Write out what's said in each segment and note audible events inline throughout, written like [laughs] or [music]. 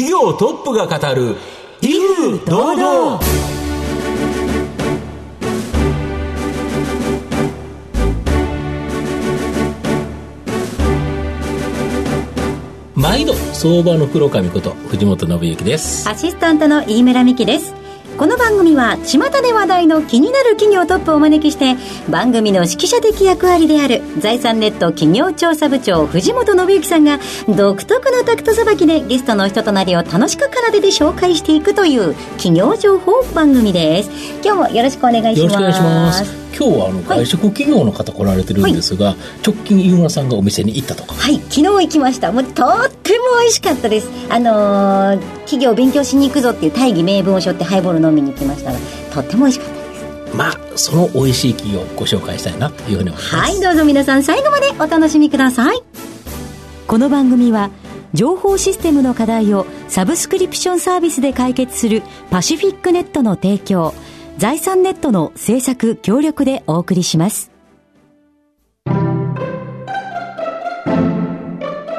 企業トップが語る威風堂々。毎度相場の黒髪こと藤本信之です。アシスタントの飯村美希です。この番組は巷で話題の気になる企業トップをお招きして番組の指揮者的役割である財産ネット企業調査部長藤本信之さんが独特のタクトさばきでゲストの人となりを楽しく奏でて紹介していくという企業情報番組です。今日もよろしくお願いします。今日はあの外食企業の方来られてるんですが、はい、直近飯村さんがお店に行ったとか。はい。昨日行きました。もうとっても美味しかったです。あのー、企業勉強しに行くぞっていう大義名分を背負ってハイボール飲みに行きましたがとっても美味しかったです。まあその美味しい企業をご紹介したいなというふうに思います。はい。どうぞ皆さん最後までお楽しみください。この番組は情報システムの課題をサブスクリプションサービスで解決するパシフィックネットの提供財産ネットの制作協力でお送りします。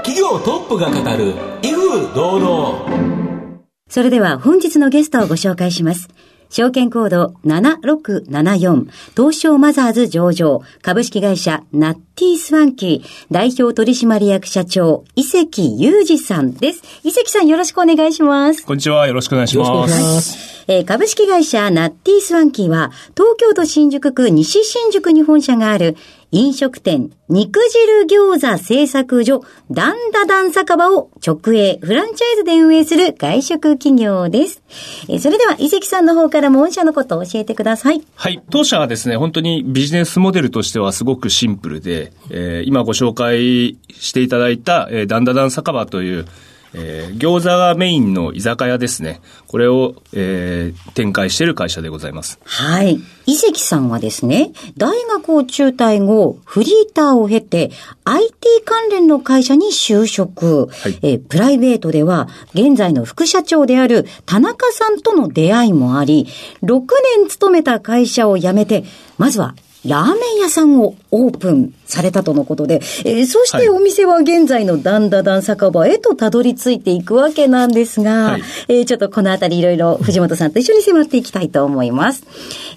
企業トップが語る、威風堂々。それでは本日のゲストをご紹介します。証券コード7674東証マザーズ上場株式会社ナッティスワンキー代表取締役社長伊関裕二さんです。伊関さんよろしくお願いします。こんにちは。よろしくお願いします。えー、株式会社ナッティスワンキーは、東京都新宿区西新宿に本社がある飲食店、肉汁餃子製作所、ダンダダン酒場を直営、フランチャイズで運営する外食企業です。え、それでは、伊関さんの方からも御社のことを教えてください。はい。当社はですね、本当にビジネスモデルとしてはすごくシンプルで、えー、今ご紹介していただいた、えー、ダンダダン酒場という、えー、餃子がメインの居酒屋ですね。これを、えー、展開している会社でございます。はい。伊関さんはですね、大学を中退後、フリーターを経て、IT 関連の会社に就職。はい、えー、プライベートでは、現在の副社長である田中さんとの出会いもあり、6年勤めた会社を辞めて、まずはラーメン屋さんをオープンされたとのことで、えー、そしてお店は現在のダンダダン酒場へとたどり着いていくわけなんですが、はい、えー、ちょっとこのあたりいろいろ藤本さんと一緒に迫っていきたいと思います。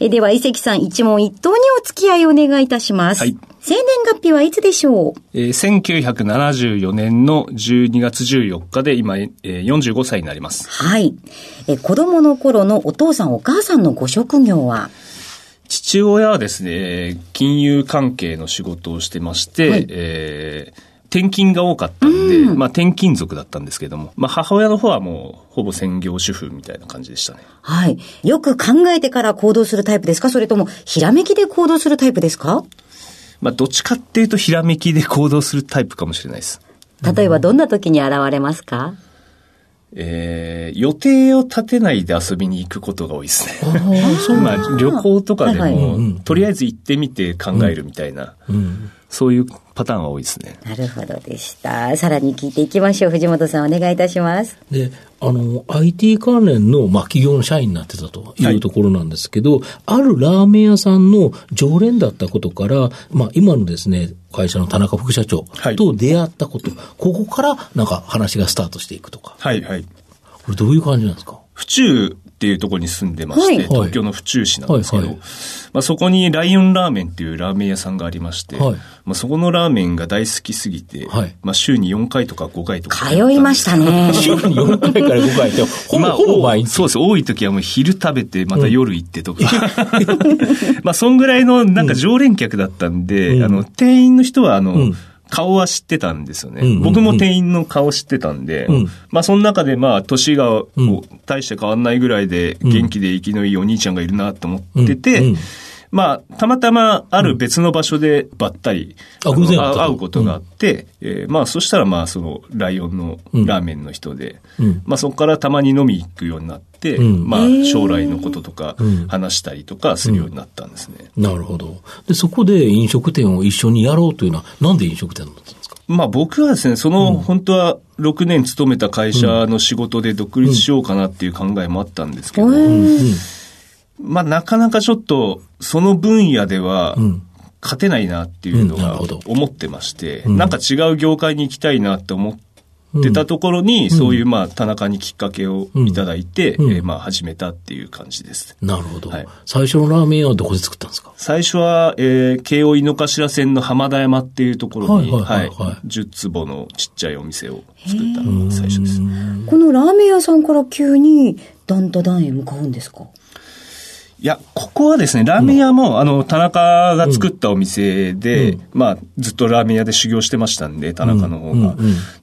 えー、では、伊関さん一問一答にお付き合いをお願いいたします。はい生年月日はいつでしょう？えー、1974年の12月14日で今、えー、45歳になります。はい。えー、子供の頃のお父さんお母さんのご職業は？父親はですね、金融関係の仕事をしてまして、はい、えー、転勤が多かったんで、うん、まあ転勤族だったんですけども、まあ母親の方はもうほぼ専業主婦みたいな感じでしたね。はい。よく考えてから行動するタイプですか？それともひらめきで行動するタイプですか？まあどっちかっていうとひらめきで行動するタイプかもしれないです。例えばどんな時に現れますか、えー、予定を立てないで遊びに行くことが多いですね。[laughs] まあ、旅行とかでも、はいはい、とりあえず行ってみて考えるみたいな、うんうん、そういうパターンは多いですね。なるほどでした。さらに聞いていきましょう。藤本さんお願いいたします。で、あの、IT 関連の、まあ、企業の社員になってたというところなんですけど、はい、あるラーメン屋さんの常連だったことから、まあ、今のですね、会社の田中副社長と出会ったこと、はい、ここからなんか話がスタートしていくとか。はいはい。これどういう感じなんですか？府中っていうところに住んでまして、はい、東京の府中市なんですけど、はいはい、まあ、そこにライオンラーメンっていうラーメン屋さんがありまして、はい、まあ、そこのラーメンが大好きすぎて、まあ、週に4回とか5回とか。通いましたね。[laughs] 週に4回から5回って、ほぼ、ほぼ毎日。そうです。多い時はもう昼食べて、また夜行ってとか。うん、[laughs] まあ、そんぐらいのなんか常連客だったんで、うん、あの、店員の人は、あの、うん顔は知ってたんですよね。うんうんうん、僕も店員の顔知ってたんで、うん、まあその中でまあ年が大して変わんないぐらいで元気で生きのいいお兄ちゃんがいるなと思ってて、うんうんまあ、たまたまある別の場所でばったり、うん、会うことがあって、うん、えー、まあ、そしたらまあ、その、ライオンのラーメンの人で、うん、まあ、そこからたまに飲み行くようになって、うん、まあ、将来のこととか話したりとかするようになったんですね。なるほど。で、そこで飲食店を一緒にやろうというのは、なんで飲食店だったんですか？まあ僕はですね、その、本当は6年勤めた会社の仕事で独立しようかなっていう考えもあったんですけど、まあなかなかちょっとその分野では、勝てないなっていうのが思ってまして、うん、なんか違う業界に行きたいなって思っってたところに、そういうまあ田中にきっかけをいただいて、えー、まあ始めたっていう感じです。なるほど。はい、最初のラーメン屋はどこで作ったんですか？最初は、えー、京王井の頭線の浜田山っていうところに、はい、はいはい、10坪のちっちゃいお店を作ったのが最初です。このラーメン屋さんから急にダンダダンへ向かうんですか？いや、ここはですね、ラーメン屋も、あの、田中が作ったお店で、うん、まあ、ずっとラーメン屋で修行してましたんで、田中の方が。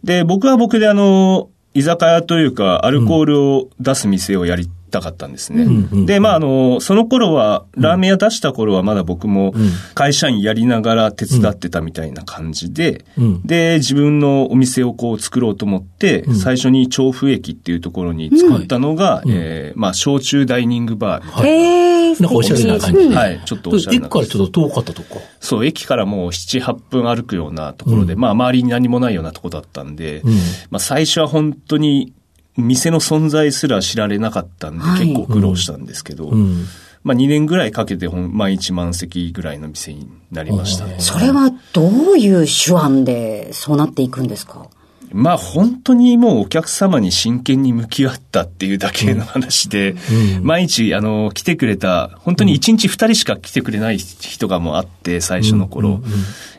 で、僕は僕であの、居酒屋というか、アルコールを出す店をやりたかったんですね。で、まあ、あの、その頃は、ラーメン屋出した頃はまだ僕も会社員やりながら手伝ってたみたいな感じで、で、自分のお店をこう作ろうと思って、最初に調布駅っていうところに作ったのが、えまあ、焼酎ダイニングバー。へなんかおしゃれな感じ。はい、ちょっとおしゃれな。駅からちょっと遠かったとこ？そう、駅からもう7、8分歩くようなところで、まあ、周りに何もないようなとこだったんで、まあ、最初は本当に店の存在すら知られなかったんで、結構苦労したんですけど、うん。まあ2年ぐらいかけて毎日満席ぐらいの店になりました、ね、それはどういう手腕でそうなっていくんですか？まあ本当にもうお客様に真剣に向き合ったっていうだけの話で、うん、毎日あの来てくれた、本当に1日2人しか来てくれない人がもうあって、最初の頃。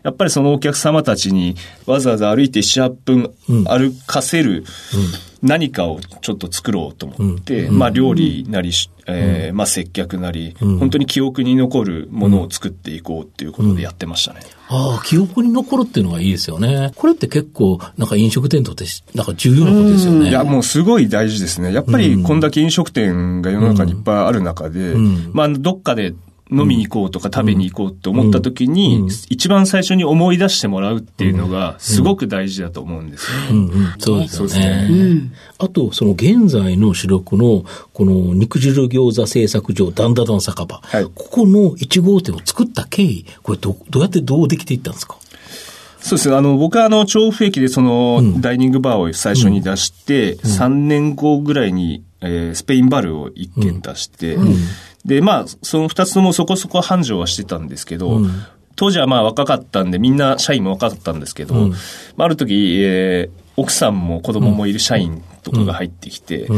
やっぱりそのお客様たちにわざわざ歩いて7、8分歩かせる、何かをちょっと作ろうと思って、まあ料理なり、えー、まあ接客なり、本当に記憶に残るものを作っていこうっていうことでやってましたね。ああ、記憶に残るっていうのがいいですよね。これって結構、なんか飲食店とって、なんか重要なことですよね。いや、もうすごい大事ですね。やっぱりこんだけ飲食店が世の中にいっぱいある中で、まあどっかで飲みに行こうとか食べに行こうって思った時に、一番最初に思い出してもらうっていうのが、すごく大事だと思うんですよね。そうですね。あと、その現在の主力の、この肉汁餃子製作所、ダンダダン酒場。はい、ここの1号店を作った経緯、これど、どうやってどうできていったんですか？そうです。ね。あの、僕はあの、調布駅でその、ダイニングバーを最初に出して、うん、3年後ぐらいに、えー、スペインバルを1軒出して、うんで、まあ、その二つともそこそこ繁盛はしてたんですけど、うん、当時はまあ若かったんで、みんな社員も若かったんですけど、うん、ある時、えー、奥さんも子供もいる社員とかが入ってきて、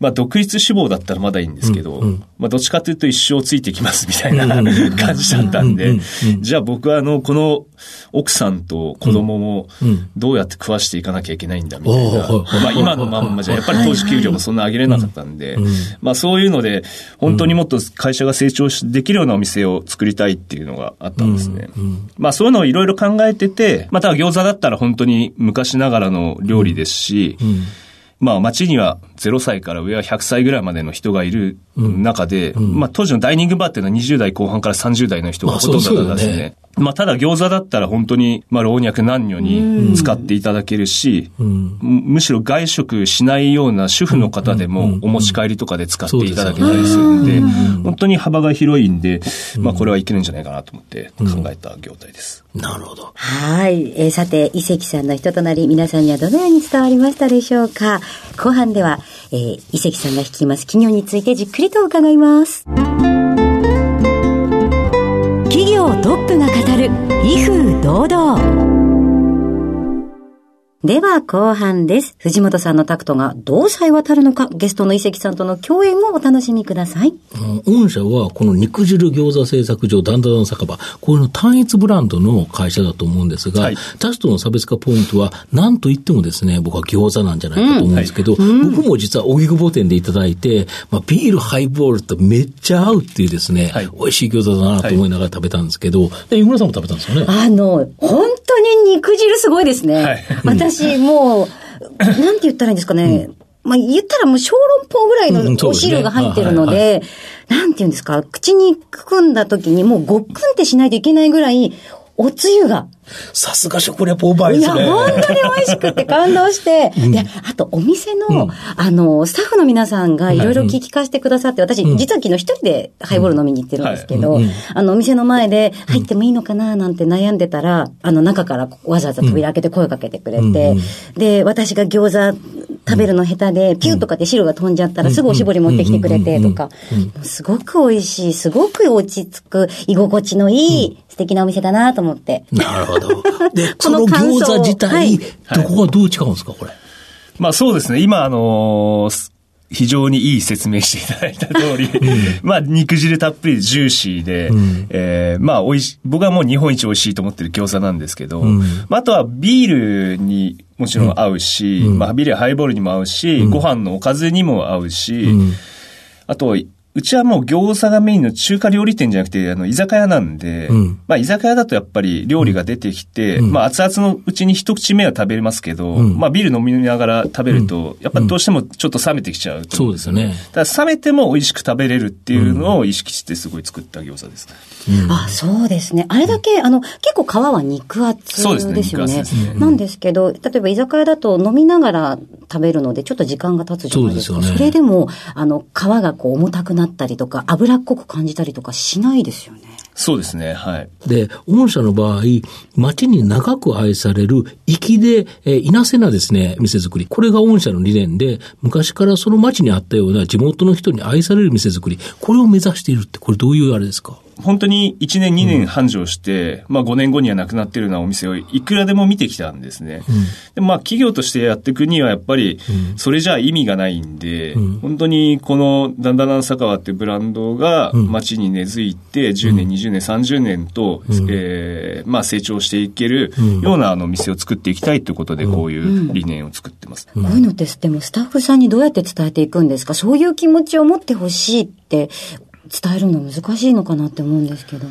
まあ、独立志望だったらまだいいんですけど、うんうん、まあ、どっちかというと一生ついてきますみたいな感じだったんで、じゃあ僕はあの、この奥さんと子供もどうやって食わしていかなきゃいけないんだみたいな、まあ、今のまんまじゃ、[laughs] やっぱり当時給料もそんな上げれなかったんで、まあ、そういうので、本当にもっと会社が成長できるようなお店を作りたいっていうのがあったんですね。まあ、そういうのをいろいろ考えてて、まあ、ただ餃子だったら本当に昔ながらの料理ですし、まあ街には0歳から上は100歳ぐらいまでの人がいる中で、うん。うん、まあ当時のダイニングバーっていうのは20代後半から30代の人がほとんどだったんですね。まあ、ただ餃子だったら本当に、まあ、老若男女に使っていただけるし、うん、むしろ外食しないような主婦の方でもお持ち帰りとかで使っていただけたりするんで、本当に幅が広いんで、まあ、これはいけるんじゃないかなと思って考えた業態です。なるほど。はい。えー、さて、伊関さんの人となり、皆さんにはどのように伝わりましたでしょうか？後半では、えー、伊関さんが率います企業についてじっくりと伺います。企業トップが語る威風堂々では後半です。藤本さんのタクトがどうさえ渡るのか、ゲストの伊関さんとの共演をお楽しみください。御社はこの肉汁餃子製作所ダンダダン酒場、これの単一ブランドの会社だと思うんですが、はい、他社との差別化ポイントは何と言ってもですね、僕は餃子なんじゃないかと思うんですけど、うんはい、僕も実は荻窪店でいただいて、まあ、ビールハイボールとめっちゃ合うっていうですね、はい、美味しい餃子だなと思いながら食べたんですけど、で、井村さんも食べたんですよね。あの、本当に肉汁すごいですね。私、もう、なんて言ったらいいんですかね。まあ、言ったらもう小籠包ぐらいのお汁が入ってるので、なんて言うんですか、口に含んだ時にもうごっくんってしないといけないぐらい、おつゆが。さすが食レポうまいですね。いや、本当に美味しくて感動して。うん、で、あとお店の、うん、あの、スタッフの皆さんがい。ろいろ聞きかせてくださって、私、うん、実は昨日一人でハイボール飲みに行ってるんですけど、あの、お店の前で入ってもいいのかななんて悩んでたら、あの、中からわざわざ扉開けて声かけてくれて、で、私が餃子食べるの下手で、ピューとかって汁が飛んじゃったらすぐおしぼり持ってきてくれてとか、すごく美味しい、すごく落ち着く、居心地のいい、素敵なお店だなと思って。なるほほど。[laughs] で、その餃子自体、はい、どこがどう違うんですか、これ？まあそうですね。今、あのー非常にいい説明していただいた通り、う [laughs] ん、まあ肉汁たっぷりジューシーで、うん、えー、まあ美味しい、僕はもう日本一美味しいと思ってる餃子なんですけど、うん、まあ、あとはビールにもちろん合うし、まあビールハイボールにも合うし、ご飯のおかずにも合うし、あとうちはもう餃子がメインの中華料理店じゃなくて、あの、居酒屋なんで、うん、まあ、居酒屋だとやっぱり料理が出てきて、うん、まあ、熱々のうちに一口目は食べれますけど、うん、まあ、ビール飲みながら食べると、やっぱどうしてもちょっと冷めてきちゃう、そうですよね。ただ冷めても美味しく食べれるっていうのを意識してすごい作った餃子です。あ、そうですね。あれだけ、あの、結構皮は肉厚ですよね。ねなんですけど、例えば居酒屋だと飲みながら食べるので、ちょっと時間が経つじゃないですか。そすね、それでも、あの、皮がこう重たくなったりとか、油っこく感じたりとかしないですよね。そうですね。はい。で、御社の場合、町に長く愛される粋で、えー、いなせなですね、店作り。これが御社の理念で、昔からその町にあったような地元の人に愛される店作り。これを目指しているって、これどういうあれですか？本当に1年2年繁盛して、うん、まあ5年後にはなくなってるようなお店をいくらでも見てきたんですね。うん、でまあ企業としてやっていくにはやっぱり、それじゃあ意味がないんで、うん、本当にこのダンダナン坂川ってブランドが街に根付いて10年、20年、30年と、うん、えー、まあ成長していけるようなあの店を作っていきたいということでこういう理念を作ってます。こういうのってでもスタッフさんにどうやって伝えていくんですか？そういう気持ちを持ってほしいって伝えるの難しいのかなって思うんですけど。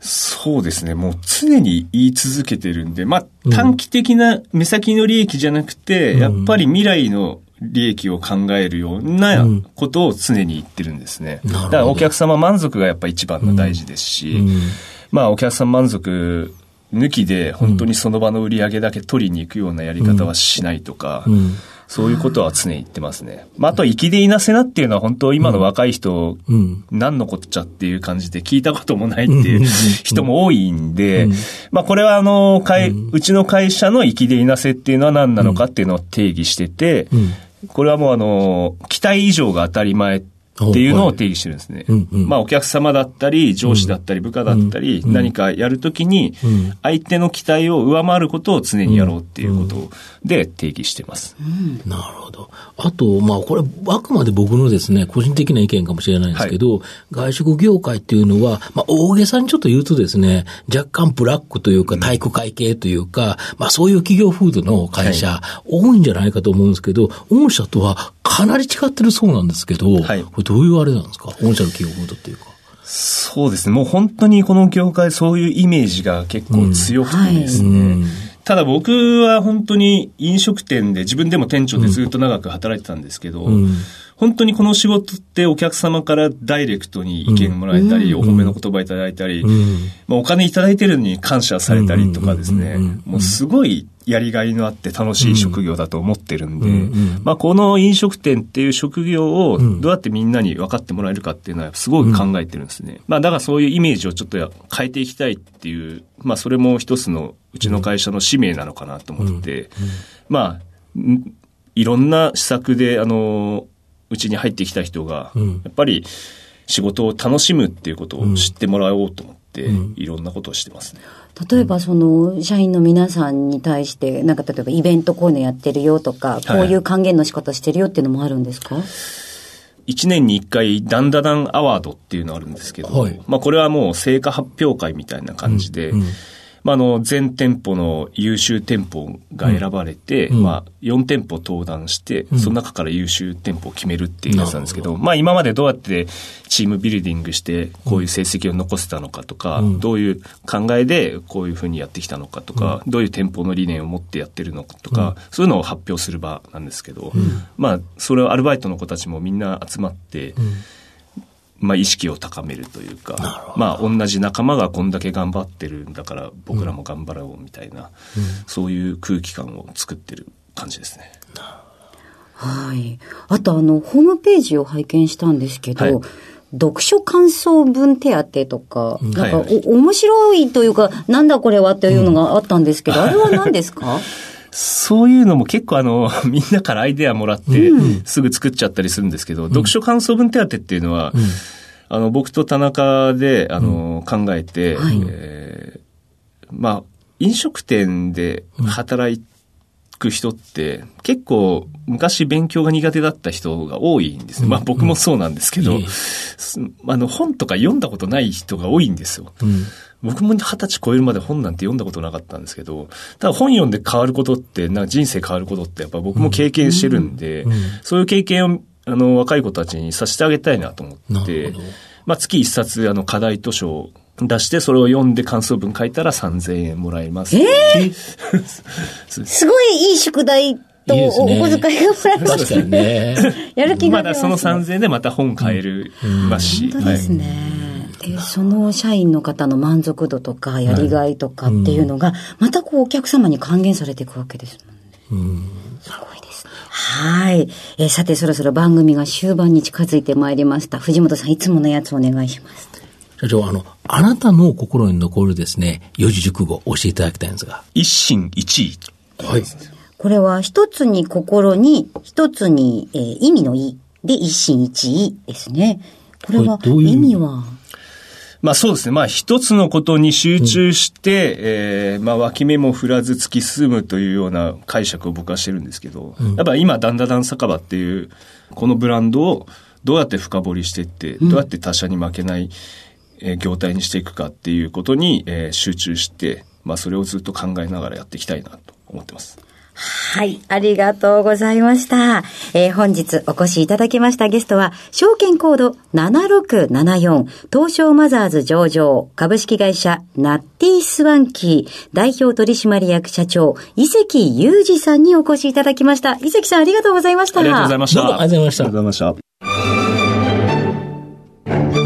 そうですね。もう常に言い続けてるんで、まあ、短期的な目先の利益じゃなくて、うん、やっぱり未来の利益を考えるようなことを常に言ってるんですね。うん、だからお客様満足がやっぱ一番の大事ですし、うん、まあお客様満足抜きで本当にその場の売り上げだけ取りに行くようなやり方はしないとか、そういうことは常に言ってますね。まあ、あと、生きでいなせなっていうのは本当今の若い人、うん、何のこっちゃっていう感じで聞いたこともないっていう人も多いんで、まあ、これはあの、会、うちの会社の生きでいなせっていうのは何なのかっていうのを定義してて、これはもうあの、期待以上が当たり前ってっていうのを定義してるんですね。まあお客様だったり、上司だったり、部下だったり、何かやるときに、相手の期待を上回ることを常にやろうっていうことで定義してます。なるほど。あと、まあこれ、あくまで僕のですね、個人的な意見かもしれないんですけど、はい、外食業界っていうのは、まあ大げさにちょっと言うとですね、若干ブラックというか体育会系というか、まあそういう企業風土の会社、多いんじゃないかと思うんですけど、御社とはかなり違ってるそうなんですけど、はい、どういうあれなんですか？御社の企業風土っていうか。そうですね。もう本当にこの業界そういうイメージが結構強くてですね。うん。はい、ただ僕は本当に飲食店で自分でも店長でずっと長く働いてたんですけど、うん、本当にこの仕事ってお客様からダイレクトに意見もらえたり、お褒めの言葉いただいたり、まあ、お金いただいてるのに感謝されたりとかですね、もうすごいやりがいのあって楽しい職業だと思ってるんで、うんうん、まあこの飲食店っていう職業をどうやってみんなに分かってもらえるかっていうのはすごい考えてるんですね。うん、まあだからそういうイメージをちょっと変えていきたいっていう、まあそれも一つのうちの会社の使命なのかなと思って、まあ、いろんな施策で、あの、うちに入ってきた人が、やっぱり仕事を楽しむっていうことを知ってもらおうと思って、いろんなことをしてますね。例えばその社員の皆さんに対して、なんか例えばイベントこういうのやってるよとか、こういう還元の仕方してるよっていうのもあるんですか、1年に1回、ダンダダンアワードっていうのあるんですけど、はい、まあこれはもう成果発表会みたいな感じで、うんうんまあ、あの、全店舗の優秀店舗が選ばれて、うん、まあ、4店舗登壇して、その中から優秀店舗を決めるっていうやつなんですけど、まあ、今までどうやってチームビルディングして、こういう成績を残せたのかとか、どういう考えでこういうふうにやってきたのかとか、どういう店舗の理念を持ってやってるのかとか、そういうのを発表する場なんですけど、まあ、それをアルバイトの子たちもみんな集まって、まあ、意識を高めるというか、まあ、同じ仲間がこんだけ頑張ってるんだから僕らも頑張ろうみたいな、うん、そういう空気感を作ってる感じですね。はい。あと、あの、ホームページを拝見したんですけど、はい、読書感想文手当とか、なんか、はい。はい、お、面白いというか、なんだこれはっていうのがあったんですけど、うん、あれは何ですか？[laughs] そういうのも結構あの、[laughs] みんなからアイデアもらって、すぐ作っちゃったりするんですけど、うん、読書感想文手当っていうのは、うん、あの、僕と田中で、あの、考えて、はい、えー、まあ、飲食店で働いく人って結構昔勉強が苦手だった人が多いんですね。まあ僕もそうなんですけど、あの本とか読んだことない人が多いんですよ。僕も二十歳超えるまで本なんて読んだことなかったんですけど、ただ本読んで変わることって、なんか人生変わることってやっぱ僕も経験してるんで、そういう経験をあの若い子たちにさせてあげたいなと思って、まあ月一冊あの課題図書を出して、それを読んで感想文書いたら3000円もらえます。えー、[laughs] すごいいい宿題とお小遣いがもらえます。確かにね。[laughs] やる気がまだその3000円でまた本買えるますし。本当ですね。はい、その社員の方の満足度とかやりがいとかっていうのが、またこうお客様に還元されていくわけですもんね。うん、すごいですね。はい。えー、さて、そろそろ番組が終盤に近づいてまいりました。藤本さん、いつものやつお願いします。社長、あの、あなたの心に残るですね、四字熟語教えていただきたいんですが。一心一意。はい。これは一つに心に、一つに、えー、意味の意で一心一意ですね。これは意味？は？まあそうですね。まあ一つのことに集中して、うん、えー、まあ脇目も振らず突き進むというような解釈を僕はしてるんですけど、うん、やっぱ今、ダンダダン酒場っていう、このブランドをどうやって深掘りしていって、どうやって他社に負けない、えー、業態にしていくかっていうことに、えー、集中して、まあそれをずっと考えながらやっていきたいなと思ってます。はい、ありがとうございました。えー、本日お越しいただきましたゲストは、証券コード7674東証マザーズ上場株式会社ナッティスワンキー代表取締役社長、伊関裕二さんにお越しいただきました。伊関さんありがとうございました。ありがとうございました。ありがとうございました。ありがとうございました。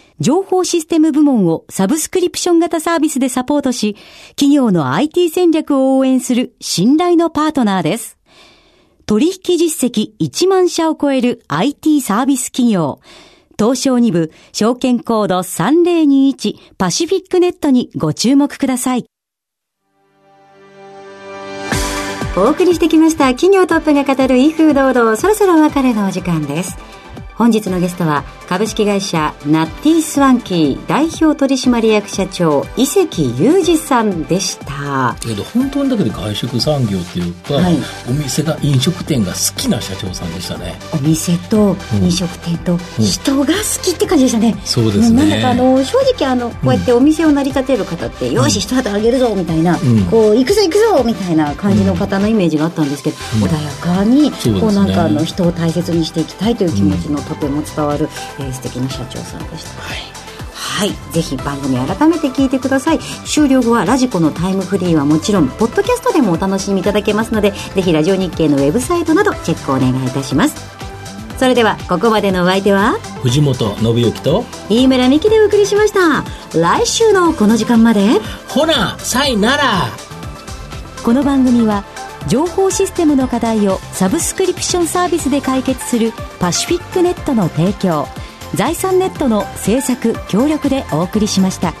情報システム部門をサブスクリプション型サービスでサポートし、企業の IT 戦略を応援する信頼のパートナーです。取引実績1万社を超える IT サービス企業。東証2部証券コード3021パシフィックネットにご注目ください。お送りしてきました企業トップが語る威風堂々そろそろお別れのお時間です。本日のゲストは株式会社ナッティスワンキー代表取締役社長伊関裕二さんでした。けど本当にだけど外食産業っていうか、はい、お店が飲食店が好きな社長さんでしたね。お店と飲食店と人が好きって感じでしたね、うんうん、そうですね。なんだかあの正直あのこうやってお店を成り立てる方って、うん、よし一旗あげるぞみたいな、こう行くぞ行くぞみたいな感じの方のイメージがあったんですけど、穏やかに、こうなんかあの人を大切にしていきたいという気持ちのとても伝わる、えー、素敵な社長さんでした。はいはい。ぜひ番組改めて聞いてください。終了後はラジコのタイムフリーはもちろん、ポッドキャストでもお楽しみいただけますので、ぜひラジオ日経のウェブサイトなどチェックお願いいたします。それでは、ここまでのお相手は、藤本信之と、飯村美希でお送りしました。来週のこの時間まで、ほな、さいなら。この番組は、情報システムの課題をサブスクリプションサービスで解決するパシフィックネットの提供財産ネットの政策協力でお送りしました。